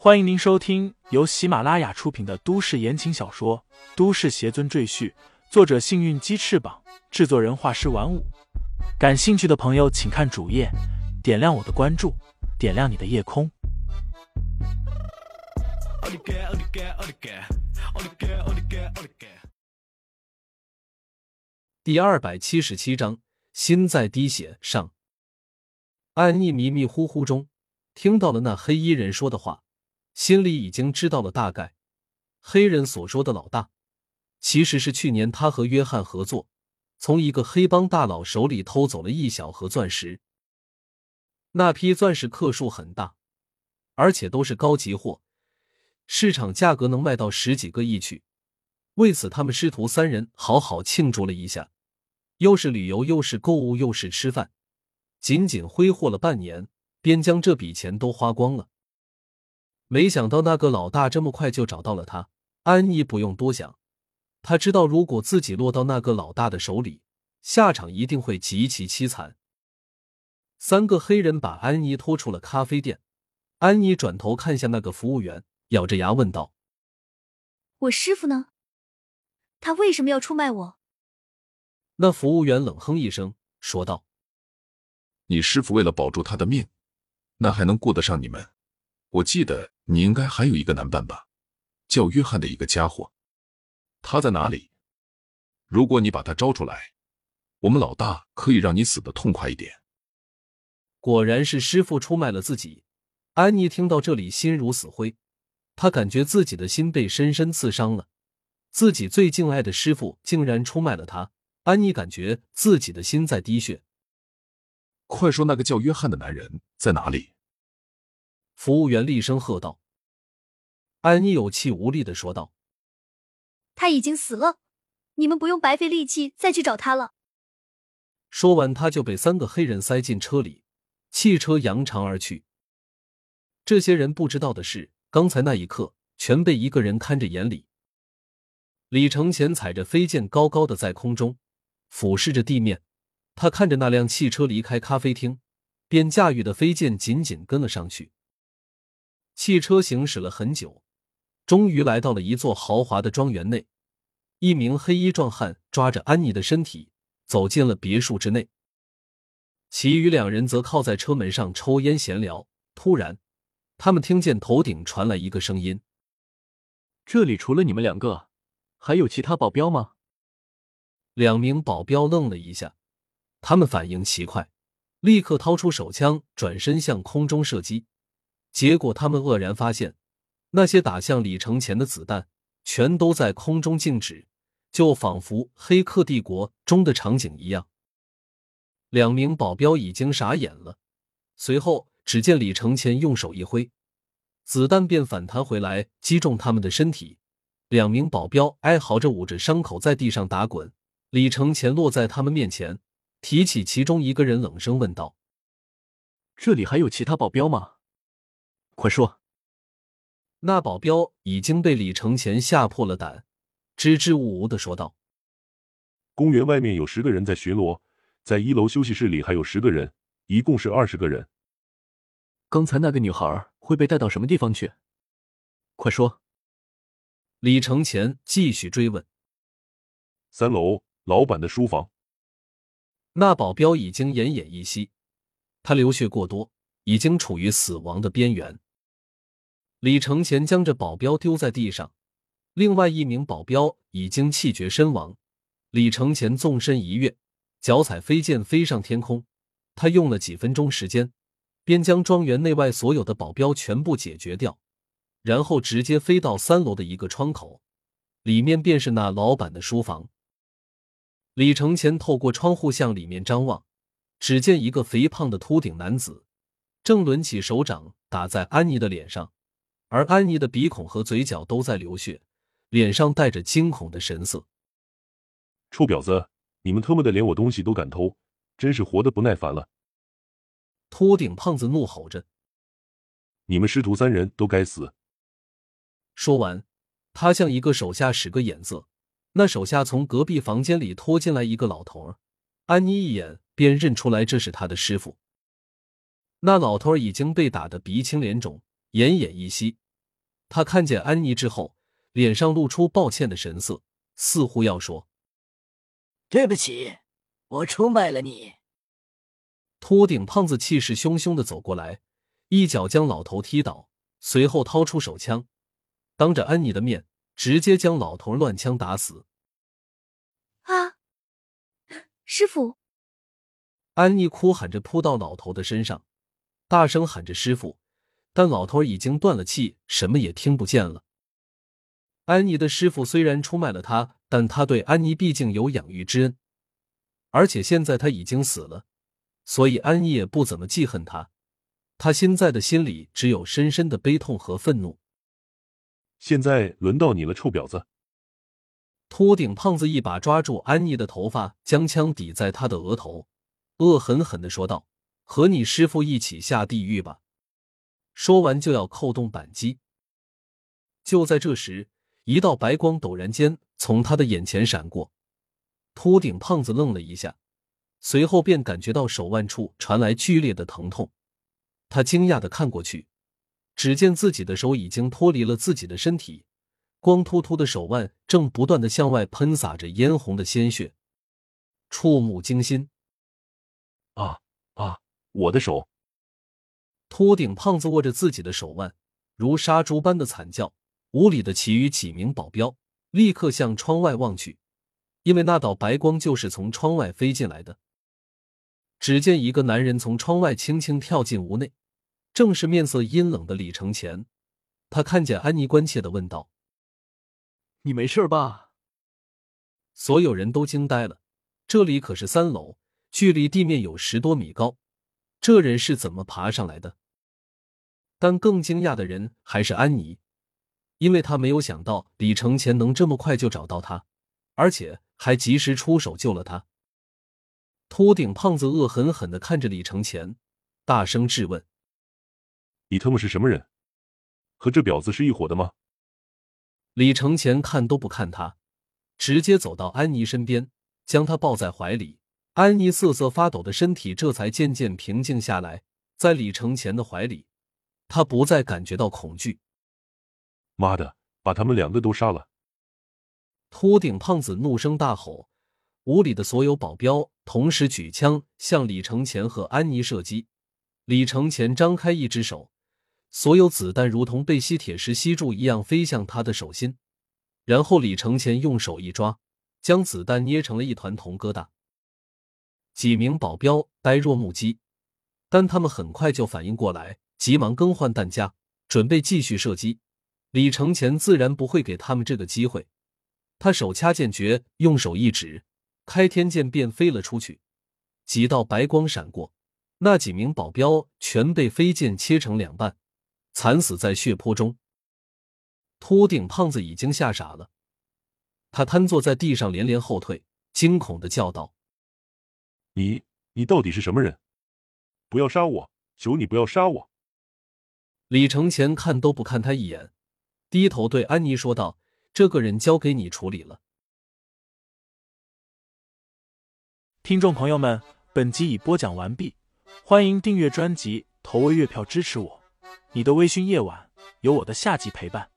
欢迎您收听由喜马拉雅出品的都市言情小说《都市邪尊赘婿》，作者：幸运鸡翅膀，制作人：画师玩五。感兴趣的朋友，请看主页，点亮我的关注，点亮你的夜空。第二百七十七章，心在滴血上。安妮迷迷糊糊中听到了那黑衣人说的话，心里已经知道了大概。黑人所说的老大，其实是去年他和约翰合作，从一个黑帮大佬手里偷走了一小盒钻石。那批钻石克数很大，而且都是高级货，市场价格能卖到十几个亿去。为此，他们师徒三人好好庆祝了一下。又是旅游，又是购物，又是吃饭，仅仅挥霍了半年，便将这笔钱都花光了。没想到那个老大这么快就找到了他。安妮不用多想，他知道如果自己落到那个老大的手里，下场一定会极其凄惨。三个黑人把安妮拖出了咖啡店，安妮转头看向那个服务员，咬着牙问道：“我师傅呢？他为什么要出卖我？”那服务员冷哼一声，说道：“你师傅为了保住他的命，那还能顾得上你们？我记得你应该还有一个男伴吧，叫约翰的一个家伙，他在哪里？如果你把他招出来，我们老大可以让你死的痛快一点。”果然是师傅出卖了自己。安妮听到这里，心如死灰，她感觉自己的心被深深刺伤了。自己最敬爱的师傅竟然出卖了她。安妮感觉自己的心在滴血。快说，那个叫约翰的男人在哪里？服务员厉声喝道。安妮有气无力的说道：“他已经死了，你们不用白费力气再去找他了。”说完，他就被三个黑人塞进车里，汽车扬长而去。这些人不知道的是，刚才那一刻全被一个人看着眼里。李承前踩着飞剑，高高的在空中。俯视着地面，他看着那辆汽车离开咖啡厅，便驾驭的飞剑紧紧跟了上去。汽车行驶了很久，终于来到了一座豪华的庄园内。一名黑衣壮汉抓着安妮的身体走进了别墅之内，其余两人则靠在车门上抽烟闲聊。突然，他们听见头顶传来一个声音：“这里除了你们两个，还有其他保镖吗？”两名保镖愣了一下，他们反应奇快，立刻掏出手枪，转身向空中射击。结果他们愕然发现，那些打向李承前的子弹全都在空中静止，就仿佛《黑客帝国》中的场景一样。两名保镖已经傻眼了。随后，只见李承前用手一挥，子弹便反弹回来，击中他们的身体。两名保镖哀嚎着，捂着伤口在地上打滚。李承前落在他们面前，提起其中一个人，冷声问道：“这里还有其他保镖吗？快说！”那保镖已经被李承前吓破了胆，支支吾吾的说道：“公园外面有十个人在巡逻，在一楼休息室里还有十个人，一共是二十个人。刚才那个女孩会被带到什么地方去？快说！”李承前继续追问：“三楼。”老板的书房，那保镖已经奄奄一息，他流血过多，已经处于死亡的边缘。李承前将这保镖丢在地上，另外一名保镖已经气绝身亡。李承前纵身一跃，脚踩飞剑飞上天空。他用了几分钟时间，便将庄园内外所有的保镖全部解决掉，然后直接飞到三楼的一个窗口，里面便是那老板的书房。李承前透过窗户向里面张望，只见一个肥胖的秃顶男子正抡起手掌打在安妮的脸上，而安妮的鼻孔和嘴角都在流血，脸上带着惊恐的神色。臭婊子，你们特么的连我东西都敢偷，真是活得不耐烦了！秃顶胖子怒吼着：“你们师徒三人都该死！”说完，他向一个手下使个眼色。那手下从隔壁房间里拖进来一个老头儿，安妮一眼便认出来这是他的师傅。那老头儿已经被打得鼻青脸肿，奄奄一息，他看见安妮之后，脸上露出抱歉的神色，似乎要说：“对不起，我出卖了你。”秃顶胖子气势汹汹的走过来，一脚将老头踢倒，随后掏出手枪，当着安妮的面，直接将老头乱枪打死。啊！师傅！安妮哭喊着扑到老头的身上，大声喊着“师傅”，但老头已经断了气，什么也听不见了。安妮的师傅虽然出卖了他，但他对安妮毕竟有养育之恩，而且现在他已经死了。所以安妮也不怎么记恨他，他现在的心里只有深深的悲痛和愤怒。现在轮到你了，臭婊子！秃顶胖子一把抓住安妮的头发，将枪抵在她的额头，恶狠狠的说道：“和你师傅一起下地狱吧！”说完就要扣动扳机。就在这时，一道白光陡然间从他的眼前闪过，秃顶胖子愣了一下。随后便感觉到手腕处传来剧烈的疼痛，他惊讶的看过去，只见自己的手已经脱离了自己的身体，光秃秃的手腕正不断的向外喷洒着嫣红的鲜血，触目惊心。啊啊！我的手！秃顶胖子握着自己的手腕，如杀猪般的惨叫。屋里的其余几名保镖立刻向窗外望去，因为那道白光就是从窗外飞进来的。只见一个男人从窗外轻轻跳进屋内，正是面色阴冷的李承前。他看见安妮，关切的问道：“你没事吧？”所有人都惊呆了。这里可是三楼，距离地面有十多米高，这人是怎么爬上来的？但更惊讶的人还是安妮，因为他没有想到李承前能这么快就找到他，而且还及时出手救了他。秃顶胖子恶狠狠的看着李承前，大声质问：“你他妈是什么人？和这婊子是一伙的吗？”李承前看都不看他，直接走到安妮身边，将她抱在怀里。安妮瑟瑟发抖的身体这才渐渐平静下来，在李承前的怀里，她不再感觉到恐惧。妈的，把他们两个都杀了！秃顶胖子怒声大吼。屋里的所有保镖同时举枪向李承前和安妮射击。李承前张开一只手，所有子弹如同被吸铁石吸住一样飞向他的手心。然后李承前用手一抓，将子弹捏成了一团铜疙瘩。几名保镖呆若木鸡，但他们很快就反应过来，急忙更换弹夹，准备继续射击。李承前自然不会给他们这个机会，他手掐剑诀，用手一指。开天剑便飞了出去，几道白光闪过，那几名保镖全被飞剑切成两半，惨死在血泊中。秃顶胖子已经吓傻了，他瘫坐在地上连连后退，惊恐的叫道：“你，你到底是什么人？不要杀我！求你不要杀我！”李承前看都不看他一眼，低头对安妮说道：“这个人交给你处理了。”听众朋友们，本集已播讲完毕，欢迎订阅专辑，投喂月票支持我。你的微醺夜晚，有我的下集陪伴。